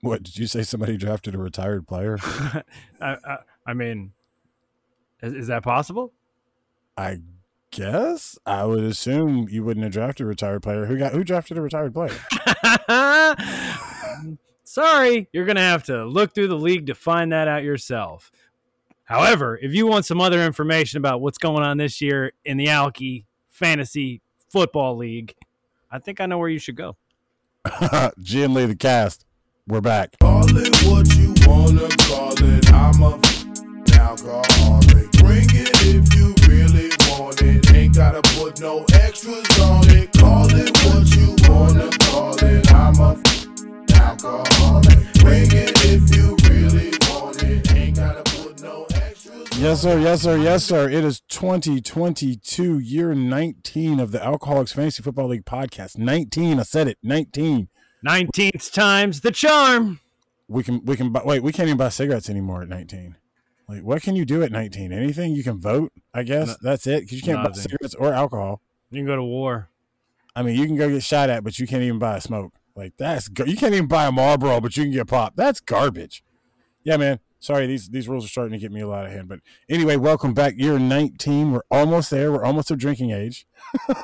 What did you say? Somebody drafted a retired player? I, I, I mean, is, is that possible? I guess I would assume you wouldn't have drafted a retired player. Who got who drafted a retired player? Sorry, you're gonna have to look through the league to find that out yourself. However, if you want some other information about what's going on this year in the Alki Fantasy Football League, I think I know where you should go. Jim Lee, the cast. We're back. Call it what you wanna call it. I'm a alcoholic. Bring it if you really want it. Ain't gotta put no extras on it. Call it what you wanna call it. I'm a alcoholic. Bring it if you really want it. Ain't gotta put no extras. Yes, sir. Yes, sir. Yes, sir. It is 2022, year 19 of the Alcoholics Fantasy Football League podcast. 19. I said it. 19. 19th times the charm. We can we can buy, wait. We can't even buy cigarettes anymore at 19. Like, what can you do at 19? Anything? You can vote. I guess No- that's it. Because you can't buy cigarettes or alcohol. You can go to war. I mean, you can go get shot at, but you can't even buy a smoke. Like that's you can't even buy a Marlboro, but you can get pop. That's garbage. Yeah, man. Sorry, these these rules are starting to get me a lot of hand. But anyway, welcome back. You're 19. We're almost there. We're almost of drinking age.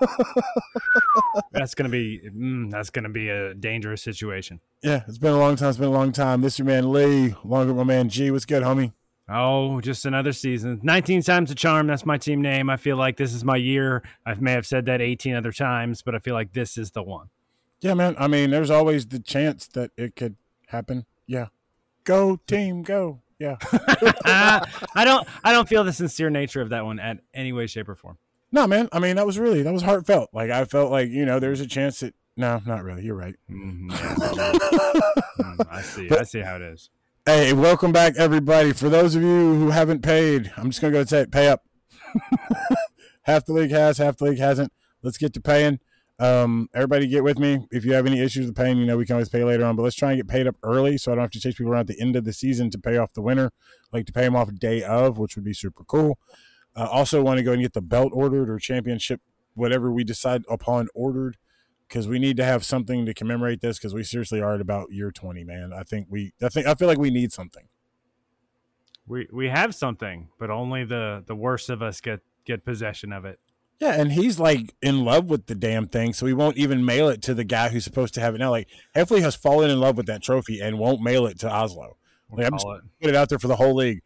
That's gonna be mm, that's gonna be a dangerous situation. Yeah, it's been a long time. It's been a long time. This your man Lee, along with my man G. What's good, homie? Oh, just another season. 19 times the charm. That's my team name. I feel like this is my year. I may have said that 18 other times, but I feel like this is the one. Yeah, man. I mean, there's always the chance that it could happen. Yeah. Go team, go. Yeah. I don't. I don't feel the sincere nature of that one at any way, shape, or form. no, man. I mean, that was really that was heartfelt. Like I felt like you know, there's a chance that. No, not really. You're right. Mhm. Mm, I see. I see how it is. Hey, welcome back, everybody. For those of you who haven't paid, I'm just gonna go and say, it, pay up. half the league has, half the league hasn't. Let's get to paying. Um, everybody, get with me. If you have any issues with paying, you know we can always pay later on. But let's try and get paid up early, so I don't have to chase people around at the end of the season to pay off the winner. Like to pay them off day of, which would be super cool. Uh, also, want to go and get the belt ordered or championship, whatever we decide upon ordered because we need to have something to commemorate this because we seriously are at about year 20 man i think we i think i feel like we need something We we have something, but only the the worst of us get get possession of it. Yeah and he's like in love with the damn thing so he won't even mail it to the guy who's supposed to have it now like heffley has fallen in love with that trophy and won't mail it to oslo Like, I'm just it. put it out there for the whole league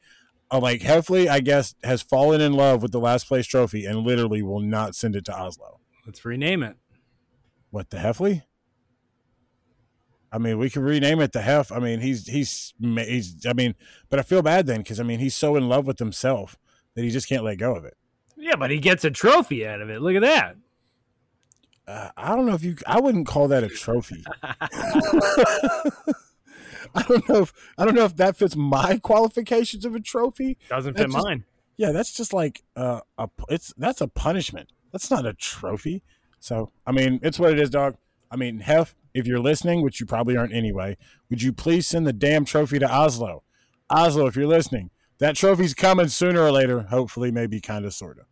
I'm like heffley i guess has fallen in love with the last place trophy and literally will not send it to oslo Let's rename it. what the heffley I mean, we can rename it the Hef. I mean, he's he's he's. I mean, but I feel bad then because I mean he's so in love with himself that he just can't let go of it. Yeah, but he gets a trophy out of it. Look at that. Uh, I don't know if you. I wouldn't call that a trophy. I don't know if I don't know if that fits my qualifications of a trophy. Doesn't fit just- mine. Yeah, that's just like uh, a. It's that's a punishment. That's not a trophy. So I mean, it's what it is, dog. I mean, Hef, if you're listening, which you probably aren't anyway, would you please send the damn trophy to Oslo? Oslo, if you're listening, that trophy's coming sooner or later. Hopefully, maybe kind of, sort of.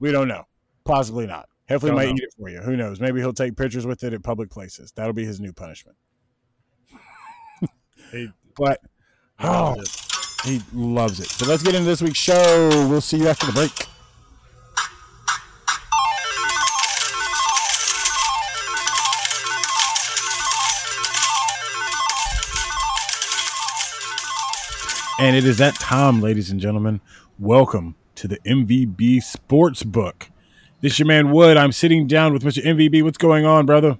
We don't know. Possibly not. Heffley Don't might know. eat it for you. Who knows? Maybe he'll take pictures with it at public places. That'll be his new punishment. He But oh, loves he loves it. So let's get into this week's show. We'll see you after the break. And it is that time, ladies and gentlemen. Welcome to the MVB Sportsbook. This is your man Wood. I'm sitting down with Mr. MVB. What's going on, brother?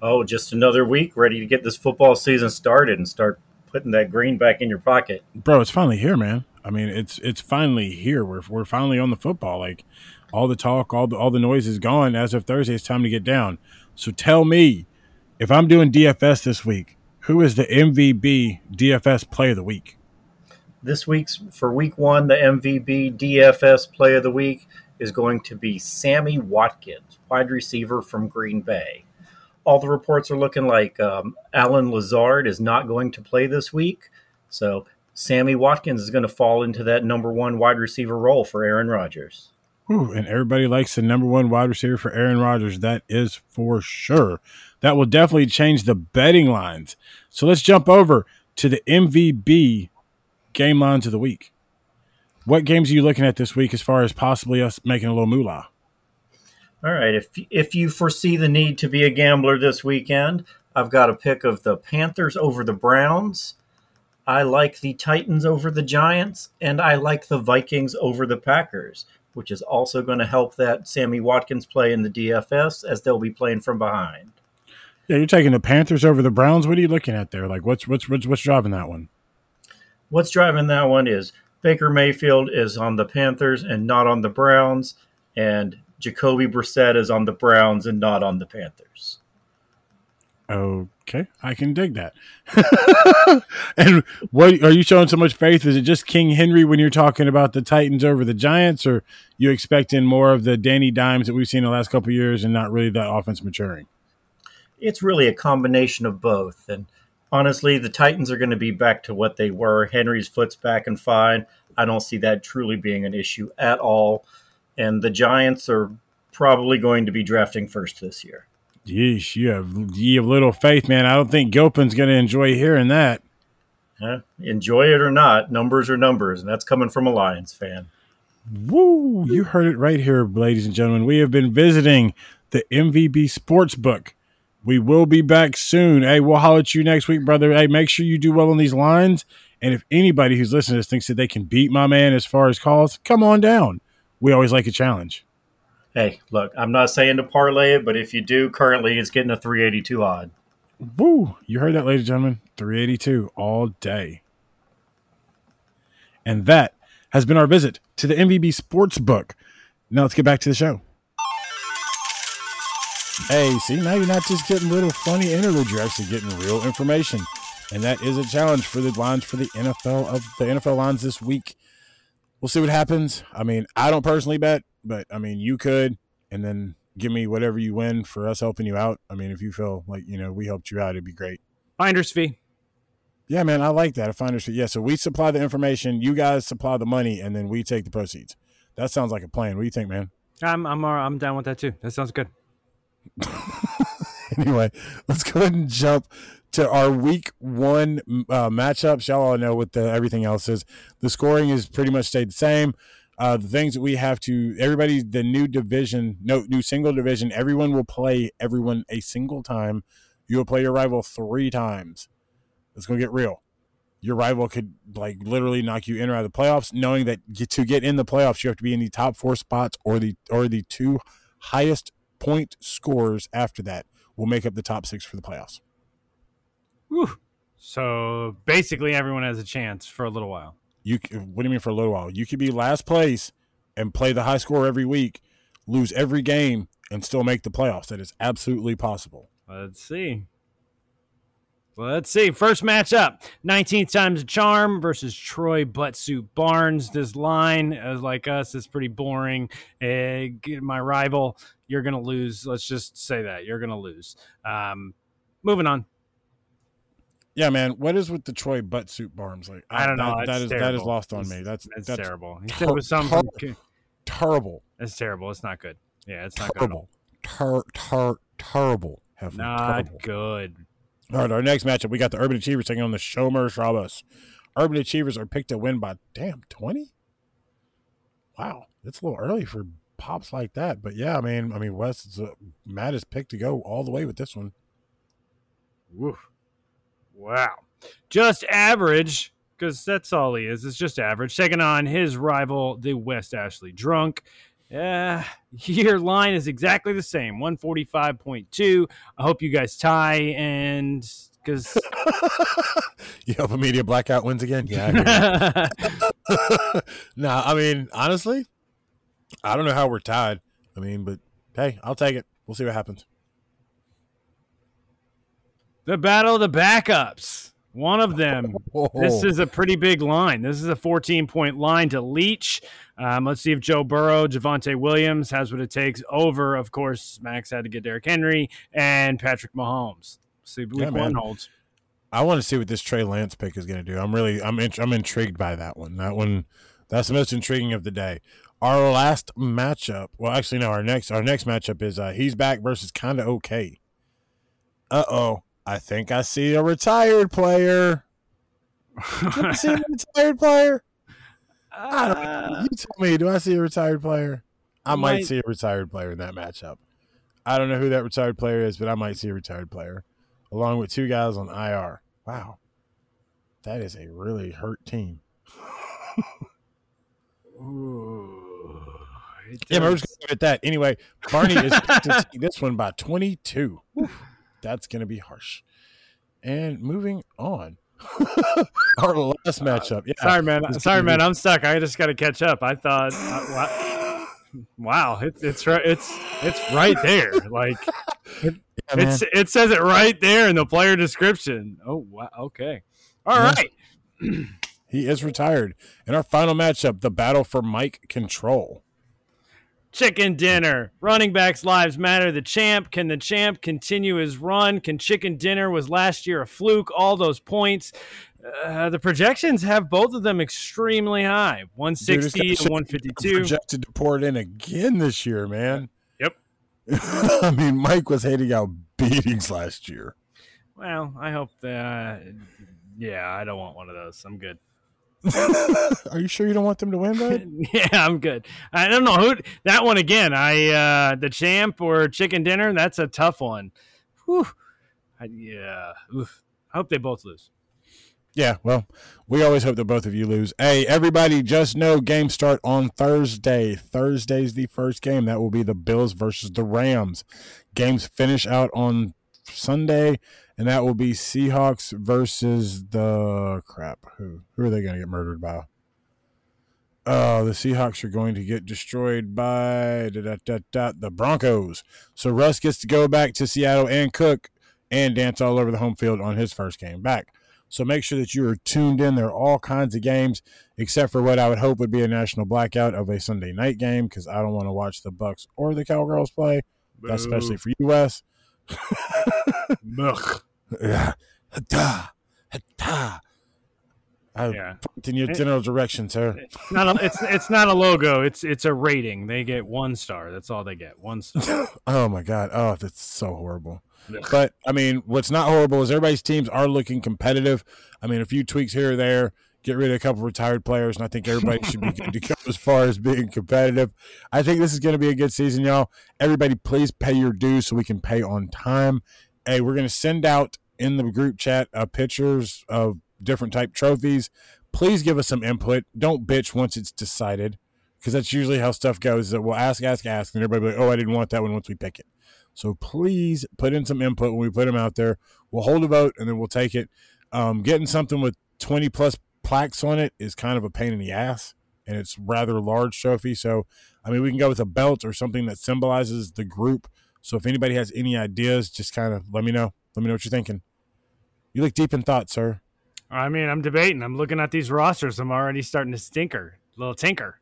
Oh, just another week ready to get this football season started and start putting that green back in your pocket. bro it's finally here man i mean it's it's finally here we're, we're finally on the football like all the talk all the all the noise is gone as of thursday it's time to get down so tell me if i'm doing dfs this week who is the mvb dfs play of the week This week's for week one, the MVB DFS play of the week is going to be Sammy Watkins, wide receiver from Green Bay. All the reports are looking like um, Allen Lazard is not going to play this week. So Sammy Watkins is going to fall into that number one wide receiver role for Aaron Rodgers. Whew, and everybody likes the number one wide receiver for Aaron Rodgers. That is for sure. That will definitely change the betting lines. So let's jump over to the MVB game lines of the week. What games are you looking at this week as far as possibly us making a little moolah? All right. If if you foresee the need to be a gambler this weekend, I've got a pick of the Panthers over the Browns. I like the Titans over the Giants, and I like the Vikings over the Packers, which is also going to help that Sammy Watkins play in the DFS as they'll be playing from behind. Yeah, you're taking the Panthers over the Browns. What are you looking at there? Like, what's what's what's, what's driving that one? What's driving that one is Baker Mayfield is on the Panthers and not on the Browns, and Jacoby Brissett is on the Browns and not on the Panthers. Okay, I can dig that. and what are you showing so much faith? Is it just King Henry when you're talking about the Titans over the Giants, or you expecting more of the Danny Dimes that we've seen the last couple years and not really that offense maturing? It's really a combination of both. And honestly, the Titans are going to be back to what they were. Henry's foot's back and fine. I don't see that truly being an issue at all. And the Giants are probably going to be drafting first this year. Yeesh, you have you have little faith, man. I don't think Gilpin's going to enjoy hearing that. Huh? Enjoy it or not, numbers are numbers, and that's coming from a Lions fan. Woo! You heard it right here, ladies and gentlemen. We have been visiting the MVB Sportsbook. We will be back soon. Hey, we'll holler at you next week, brother. Hey, make sure you do well on these lines. And if anybody who's listening to this thinks that they can beat my man as far as calls, come on down. We always like a challenge. Hey, look, I'm not saying to parlay it, but if you do, currently it's getting a 382 odd. Woo! You heard that, ladies and gentlemen. 382 all day. And that has been our visit to the MVB Sportsbook. Now let's get back to the show. Hey, see, now you're not just getting little funny interludes, you're actually getting real information. And that is a challenge for the lines for the NFL of the NFL lines this week. We'll see what happens. I mean, I don't personally bet, but I mean, you could, and then give me whatever you win for us helping you out. I mean, if you feel like you know we helped you out, it'd be great. Finder's fee. Yeah, man, I like that. A finder's fee. Yeah, so we supply the information, you guys supply the money, and then we take the proceeds. That sounds like a plan. What do you think, man? I'm I'm uh, I'm down with that too. That sounds good. anyway, let's go ahead and jump to our week one uh, matchups. Y'all all know what the everything else is. The scoring is pretty much stayed the same. Uh, the things that we have to everybody the new division, no new single division. Everyone will play everyone a single time. You will play your rival three times. It's gonna get real. Your rival could like literally knock you in or out of the playoffs, knowing that to get in the playoffs, you have to be in the top four spots or the or the two highest point scores after that will make up the top six for the playoffs. Whew. So basically, everyone has a chance for a little while. You what do you mean for a little while? You could be last place and play the high score every week, lose every game, and still make the playoffs. That is absolutely possible. Let's see. Let's see. First matchup 19th times a charm versus Troy Buttsuit Barnes. This line, as like us, is pretty boring. Uh, my rival, you're going to lose. Let's just say that. You're going to lose. Um, moving on. Yeah, man. What is with the Troy Buttsuit Barnes? Like, I don't know. That, that is terrible. that is lost on it's, me. That's that's, that's terrible. He ter- said it was something. ter- terrible. It's terrible. It's not good. Yeah, it's not terrible. Ter- ter- terrible. Good not terrible. good. All right, our next matchup, we got the Urban Achievers taking on the Shomer Shrabas. Urban Achievers are picked to win by damn twenty. Wow, it's a little early for pops like that, but yeah, I mean, I mean, Wes is a, Matt is picked to go all the way with this one. Woof. Wow, just average because that's all he is. It's just average. Taking on his rival, the West Ashley Drunk. Yeah, your line is exactly the same 145.2. I hope you guys tie and because you hope a media blackout wins again. Yeah. no, I mean, honestly, I don't know how we're tied. I mean, but hey, I'll take it. We'll see what happens. The battle of the backups. One of them. Oh. This is a pretty big line. This is a 14 point line to Leach. Um, let's see if Joe Burrow, Javonte Williams has what it takes over. Of course, Max had to get Derrick Henry and Patrick Mahomes. See week yeah, one holds. I want to see what this Trey Lance pick is going to do. I'm really, I'm, I'm intrigued by that one. That one, that's the most intriguing of the day. Our last matchup. Well, actually, no. Our next our next matchup is uh, he's back versus kind of okay. Uh oh. I think I see a retired player. I see a retired player? I don't know. Uh, you tell me. Do I see a retired player? I might, Might- see a retired player in that matchup. I don't know who that retired player is, but I might see a retired player along with two guys on IR. Wow. That is a really hurt team. Ooh, Yeah, we're just going to at that. Anyway, Barney is picked this one by 22. Oof, That's going to be harsh. And moving on. Our last matchup. Yeah. Sorry, man. Sorry, man. I'm stuck. I just got to catch up. I thought, uh, wow, wow, it's it's right, it's it's right there. Like Yeah, it's it says it right there in the player description. Oh, wow. Okay. All Yeah. right. He is retired. In our final matchup, the battle for Mike control. Chicken dinner. Running backs' lives matter. The champ. Can the champ continue his run? Can chicken dinner was last year a fluke? All those points. Uh, the projections have both of them extremely high Dude, this 160 guy to 152. Projected to pour it in again this year, man. Yep. I mean, Mike was handing out beatings last year. Well, I hope that. yeah, I don't want one of those. I'm good. Are you sure you don't want them to win, bud? yeah, I'm good. I don't know who that one again. I uh the champ or chicken dinner. That's a tough one. Whew. I, yeah. Oof. I hope they both lose. Yeah, well, we always hope that both of you lose. Hey, everybody, just know games start on Thursday. Thursday's the first game. That will be the Bills versus the Rams. Games finish out on Sunday, and that will be Seahawks versus the crap. Who who are they going to get murdered by? Oh, the Seahawks are going to get destroyed by da, da, da, da, the Broncos. So Russ gets to go back to Seattle and cook and dance all over the home field on his first game back. So make sure that you are tuned in. There are all kinds of games, except for what I would hope would be a national blackout of a Sunday night game, because I don't want to watch the Bucks or the Cowgirls play. That's especially for you, Wes. Ugh. Yeah. Ha-da, ha-da. I Yeah. in your general direction, sir. It's not a, it's it's not a logo. It's it's a rating. They get one star. That's all they get. One star. Oh my god. Oh, that's so horrible. Ugh. But I mean, what's not horrible is everybody's teams are looking competitive. I mean, a few tweaks here or there, get rid of a couple retired players, and I think everybody should be good to go as far as being competitive. I think this is going to be a good season, y'all. Everybody, please pay your dues so we can pay on time. Hey, we're going to send out in the group chat uh, pictures of different type trophies. Please give us some input. Don't bitch once it's decided, because that's usually how stuff goes. That we'll ask, ask, ask, and everybody like, "Oh, I didn't want that one." Once we pick it. So please put in some input when we put them out there. We'll hold a vote and then we'll take it. Um, getting something with 20 plus plaques on it is kind of a pain in the ass, and it's rather large trophy. So, I mean, we can go with a belt or something that symbolizes the group. So, if anybody has any ideas, just kind of let me know. Let me know what you're thinking. You look deep in thought, sir. I mean, I'm debating. I'm looking at these rosters. I'm already starting to stinker. Little tinker.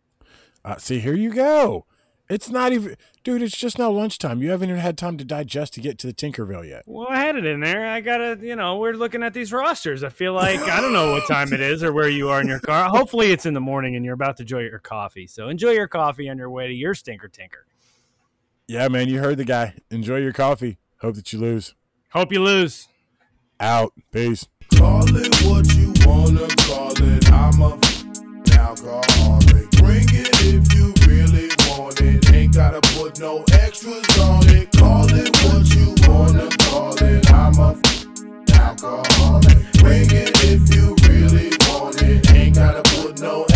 Uh, see, here you go. It's not even, dude. It's just now lunchtime. You haven't even had time to digest to get to the Tinkerville yet. Well, I had it in there. I gotta, you know, we're looking at these rosters. I feel like I don't know what time it is or where you are in your car. Hopefully, it's in the morning and you're about to enjoy your coffee. So enjoy your coffee on your way to your stinker tinker. Yeah, man. You heard the guy. Enjoy your coffee. Hope that you lose. Hope you lose. Out. Peace. Call it what you wanna call it. I'm a f- alcoholic. Gotta put no extras on it. Call it what you wanna call it. I'm a f- alcoholic. Bring it if you really want it. Ain't gotta put no.